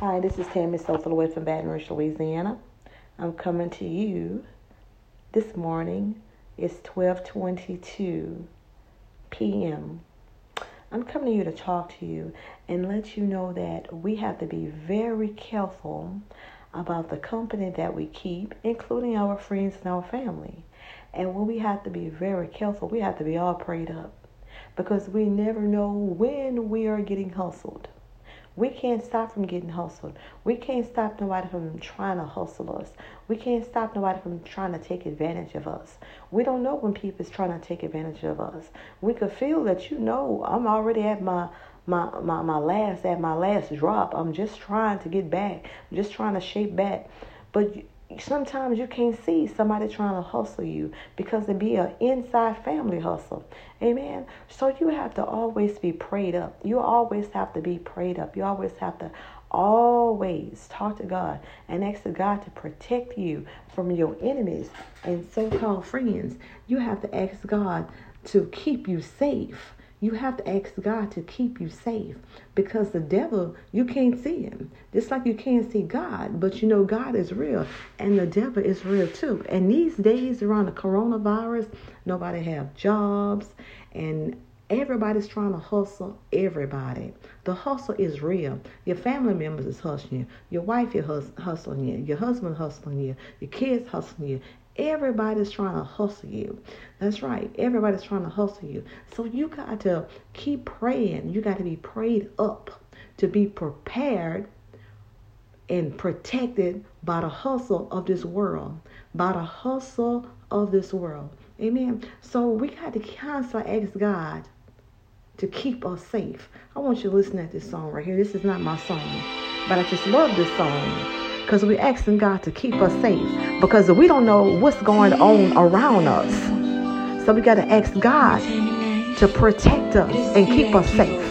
Hi, this is Tammy Sothaway from Baton Rouge, Louisiana. I'm coming to you this morning. It's 12:22 p.m. I'm coming to you to talk to you and let you know that we have to be very careful about the company that we keep, including our friends and our family. And when we have to be very careful, we have to be all prayed up because we never know when we are getting hustled. We can't stop from getting hustled. We can't stop nobody from trying to hustle us. We can't stop nobody from trying to take advantage of us. We don't know when people is trying to take advantage of us. We could feel that you know I'm already at my my, my, my last at my last drop. I'm just trying to get back. I'm just trying to shape back. But sometimes you can't see somebody trying to hustle you because it be an inside family hustle. Amen. So you have to always be prayed up. You always have to be prayed up. You always have to always talk to God and ask God to protect you from your enemies and so-called friends. You have to ask God to keep you safe. You have to ask God to keep you safe because the devil, you can't see him. Just like you can't see God, but you know God is real and the devil is real too. And these days around the coronavirus, nobody have jobs and everybody's trying to hustle everybody. The hustle is real. Your family members is hustling you. Your wife is hustling you. Your husband hustling you. Your kids hustling you. Everybody's trying to hustle you. That's right. Everybody's trying to hustle you. So you got to keep praying. You got to be prayed up to be prepared and protected by the hustle of this world. By the hustle of this world. Amen. So we got to constantly ask God to keep us safe. I want you to listen to this song right here. This is not my song, but I just love this song because we're asking God to keep us safe because we don't know what's going on around us. So we got to ask God to protect us and keep us safe.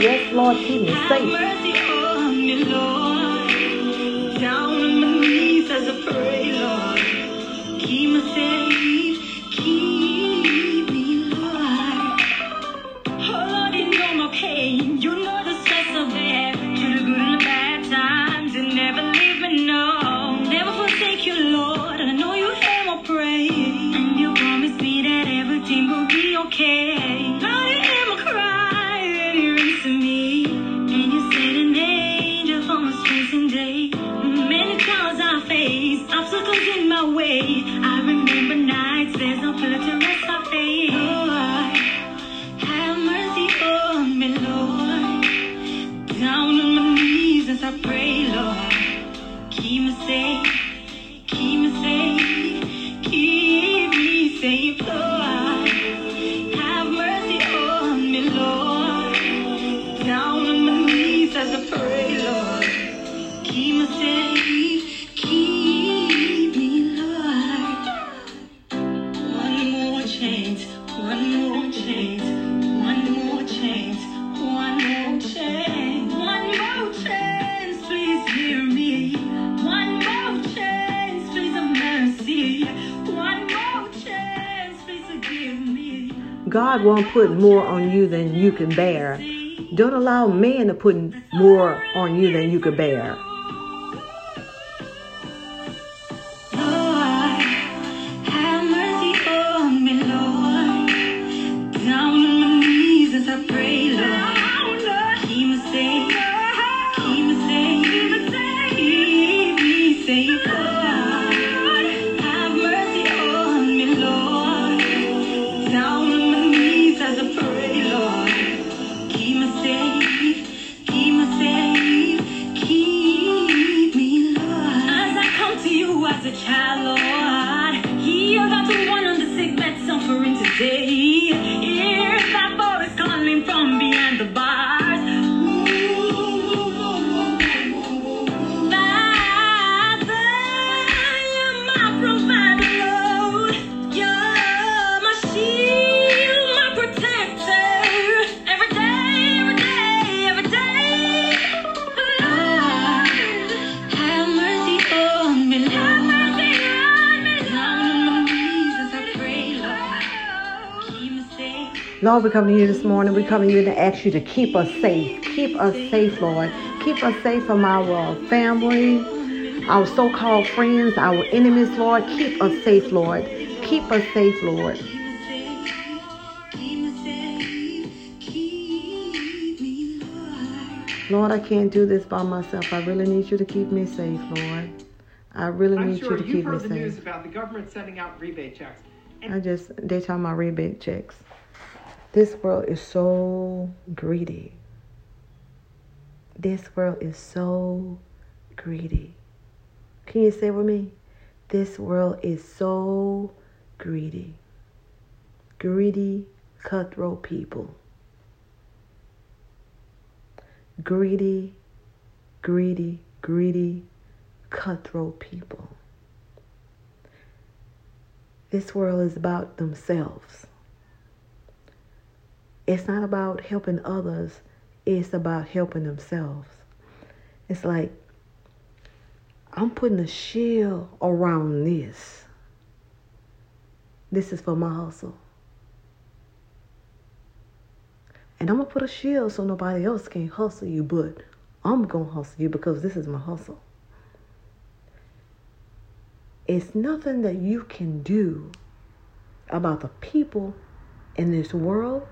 Yes, Lord, keep me safe. Down on my knees as I pray, Lord. Keep me safe. God won't put more on you than you can bear. Don't allow man to put more on you than you can bear. Lord, we come to you this morning. We come to you to ask you to keep us safe. Keep us safe, Lord. Keep us safe from our uh, family, our so called friends, our enemies, Lord. Keep us safe, Lord. Keep us safe, Lord. Lord, I can't do this by myself. I really need you to keep me safe, Lord. I really I'm need sure you to keep you've keep me heard the safe. news about the government sending out rebate checks. And I just they talking about rebate checks. This world is so greedy. This world is so greedy. Can you say it with me? This world is so greedy. Greedy, cutthroat people. Greedy, greedy, greedy, cutthroat people. This world is about themselves. It's not about helping others, it's about helping themselves. It's like, I'm putting a shield around this. This is for my hustle. And I'm going to put a shield so nobody else can hustle you, but I'm going to hustle you because this is my hustle. It's nothing that you can do about the people in this world.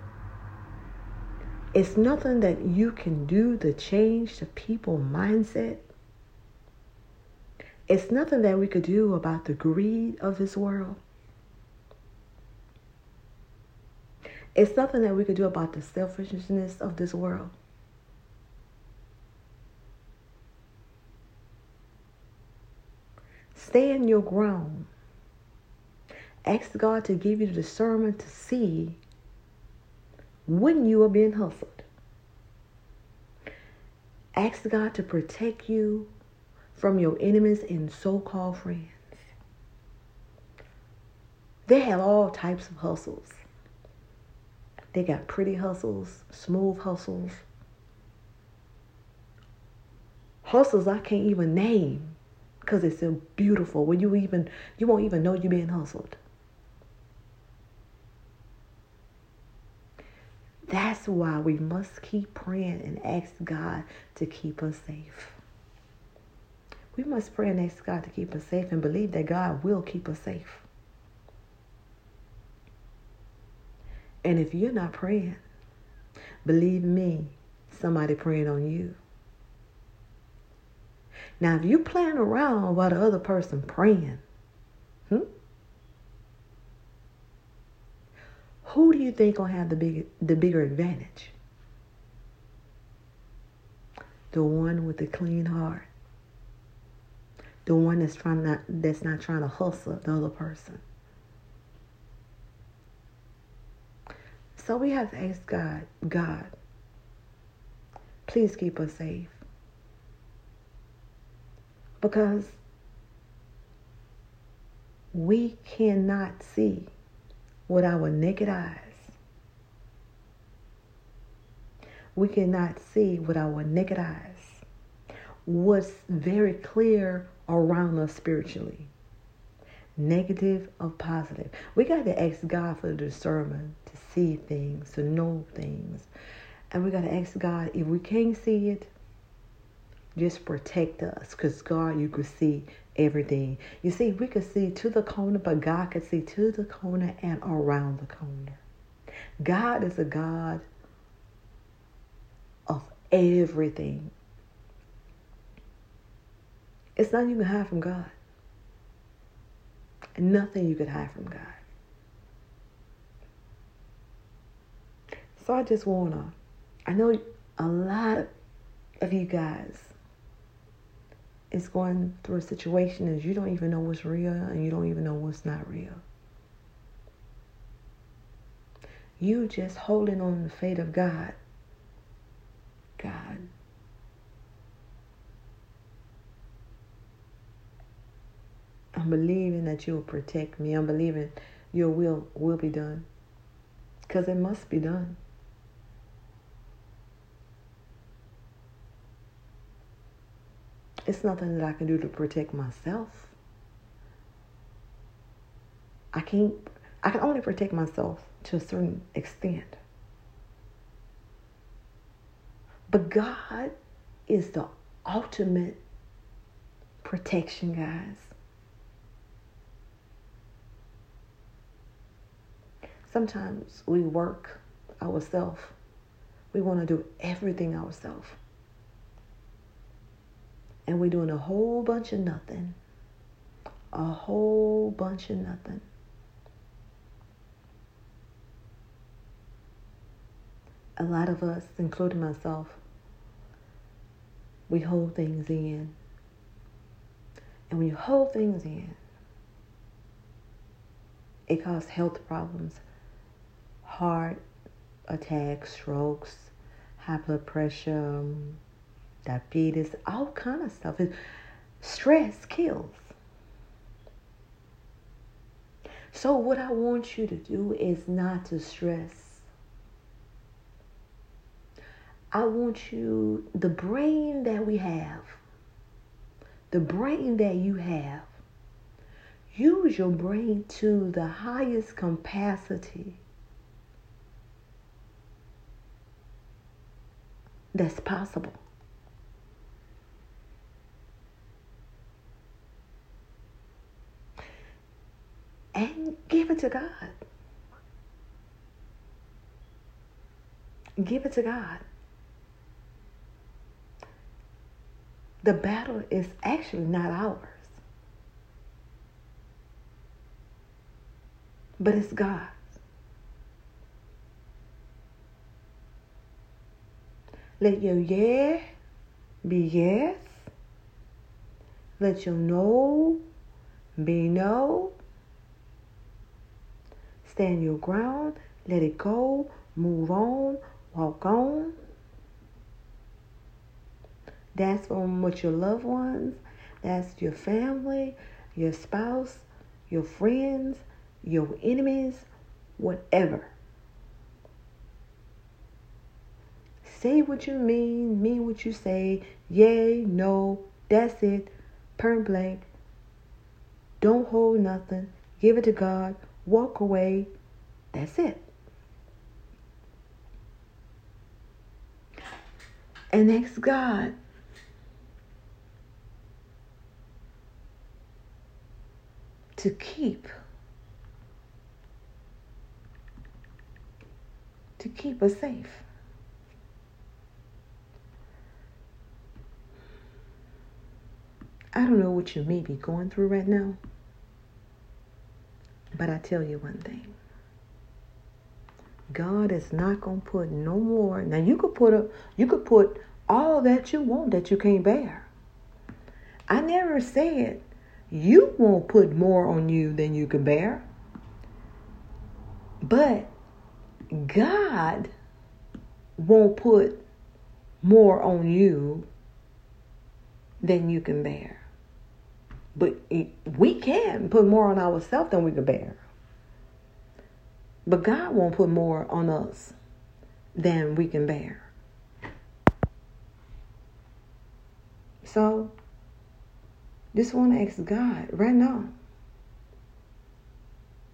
It's nothing that you can do to change the people mindset. It's nothing that we could do about the greed of this world. It's nothing that we could do about the selfishness of this world. Stand your ground. Ask God to give you the discernment to see when you are being hustled. Ask God to protect you from your enemies and so called friends. They have all types of hustles. They got pretty hustles, smooth hustles, hustles I can't even name because it's so beautiful. When you even you won't even know you're being hustled. That's why we must keep praying and ask God to keep us safe. We must pray and ask God to keep us safe and believe that God will keep us safe. And if you're not praying, believe me, somebody praying on you. Now, if you playing around while the other person praying, Who do you think gonna have the big the bigger advantage? The one with the clean heart. The one that's trying not that's not trying to hustle the other person. So we have to ask God, God, please keep us safe. Because we cannot see with our naked eyes. We cannot see with our naked eyes what's very clear around us spiritually negative or positive. We got to ask God for the discernment to see things, to know things. And we got to ask God if we can't see it, just protect us because God, you could see everything. You see, we could see to the corner, but God could see to the corner and around the corner. God is a God of everything. It's nothing you can hide from God. Nothing you could hide from God. So I just wanna, I know a lot of you guys is going through a situation is you don't even know what's real and you don't even know what's not real. You just holding on the fate of God. God. I'm believing that you'll protect me. I'm believing your will will be done. Because it must be done. It's nothing that I can do to protect myself. I can't I can only protect myself to a certain extent. But God is the ultimate protection, guys. Sometimes we work ourselves. We want to do everything ourselves. And we're doing a whole bunch of nothing. A whole bunch of nothing. A lot of us, including myself, we hold things in. And when you hold things in, it causes health problems, heart attacks, strokes, high blood pressure, diabetes, all kind of stuff. Stress kills. So what I want you to do is not to stress. I want you, the brain that we have, the brain that you have, use your brain to the highest capacity that's possible. And give it to God. Give it to God. The battle is actually not ours, but it's God's. Let your yeah be yes. Let your no be no. Stand your ground. Let it go. Move on. Walk on. That's from what your loved ones. That's your family, your spouse, your friends, your enemies, whatever. Say what you mean, mean what you say. Yay, no, that's it. Point blank. Don't hold nothing. Give it to God. Walk away. That's it. And ask God to keep to keep us safe. I don't know what you may be going through right now, but I tell you one thing. God is not gonna put no more. Now you could put a you could put all that you want that you can't bear. I never said you won't put more on you than you can bear. But God won't put more on you than you can bear. But we can put more on ourselves than we can bear. But God won't put more on us than we can bear. So, just want to ask God right now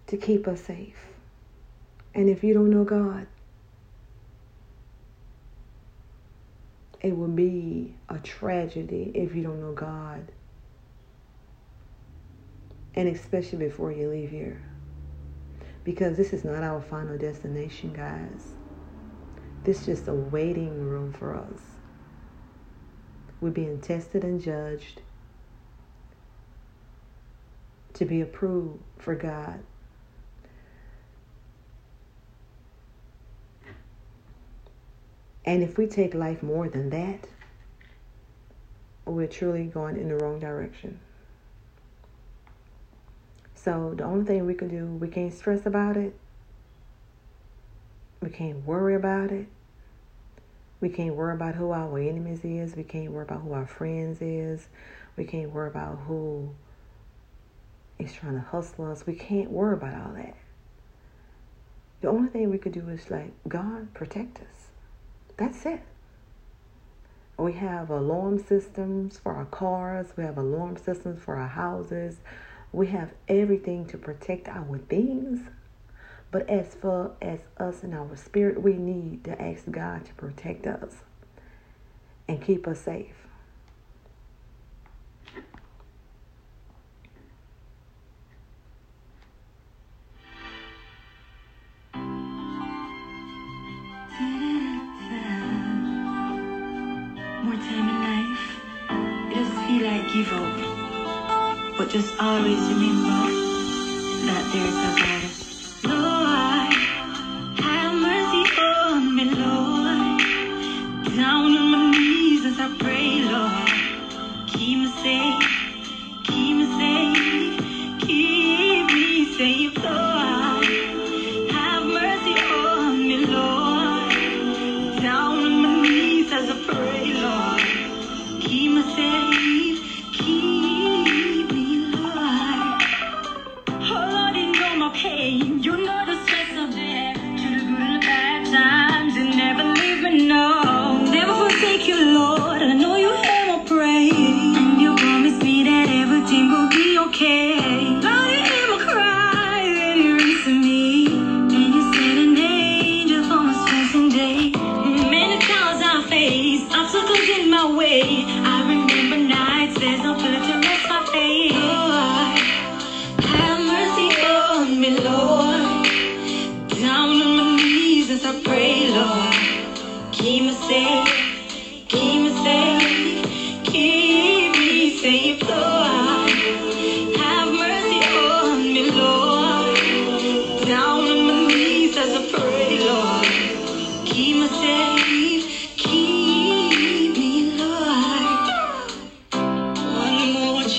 to keep us safe. And if you don't know God, it will be a tragedy if you don't know God and especially before you leave here. Because this is not our final destination, guys. This is just a waiting room for us. We're being tested and judged to be approved for God. And if we take life more than that, we're truly going in the wrong direction. So the only thing we can do, we can't stress about it. We can't worry about it. We can't worry about who our enemies is. We can't worry about who our friends is. We can't worry about who is trying to hustle us. We can't worry about all that. The only thing we could do is like, God, protect us. That's it. We have alarm systems for our cars. We have alarm systems for our houses. We have everything to protect our things. But as far as us and our spirit, we need to ask God to protect us and keep us safe. But just always remember that there's a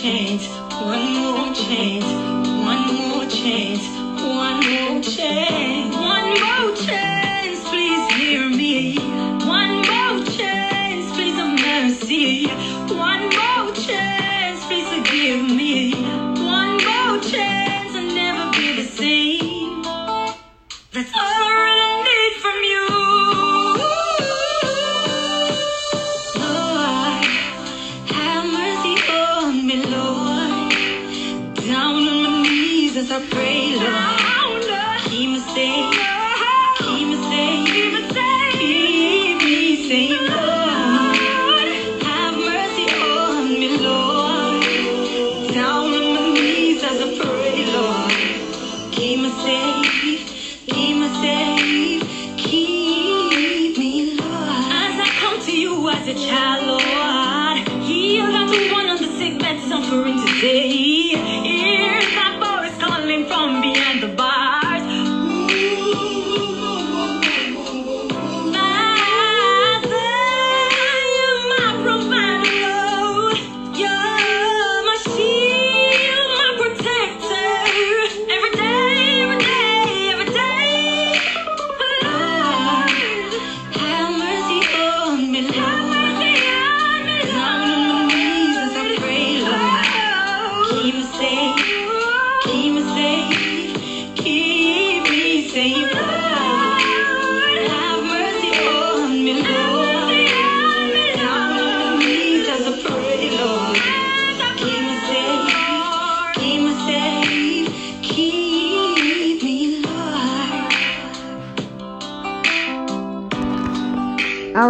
change.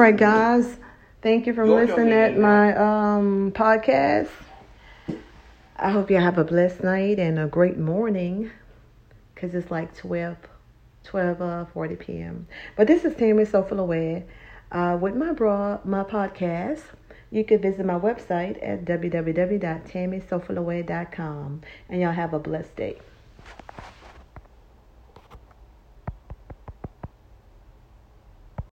right, guys. Thank you for listening at my um, podcast. I hope you have a blessed night and a great morning because it's like 12, 12 uh, 40 p.m. But this is Tammy Sofalaware uh, with my bra, my podcast. You can visit my website at www.tammysofalaware.com and y'all have a blessed day.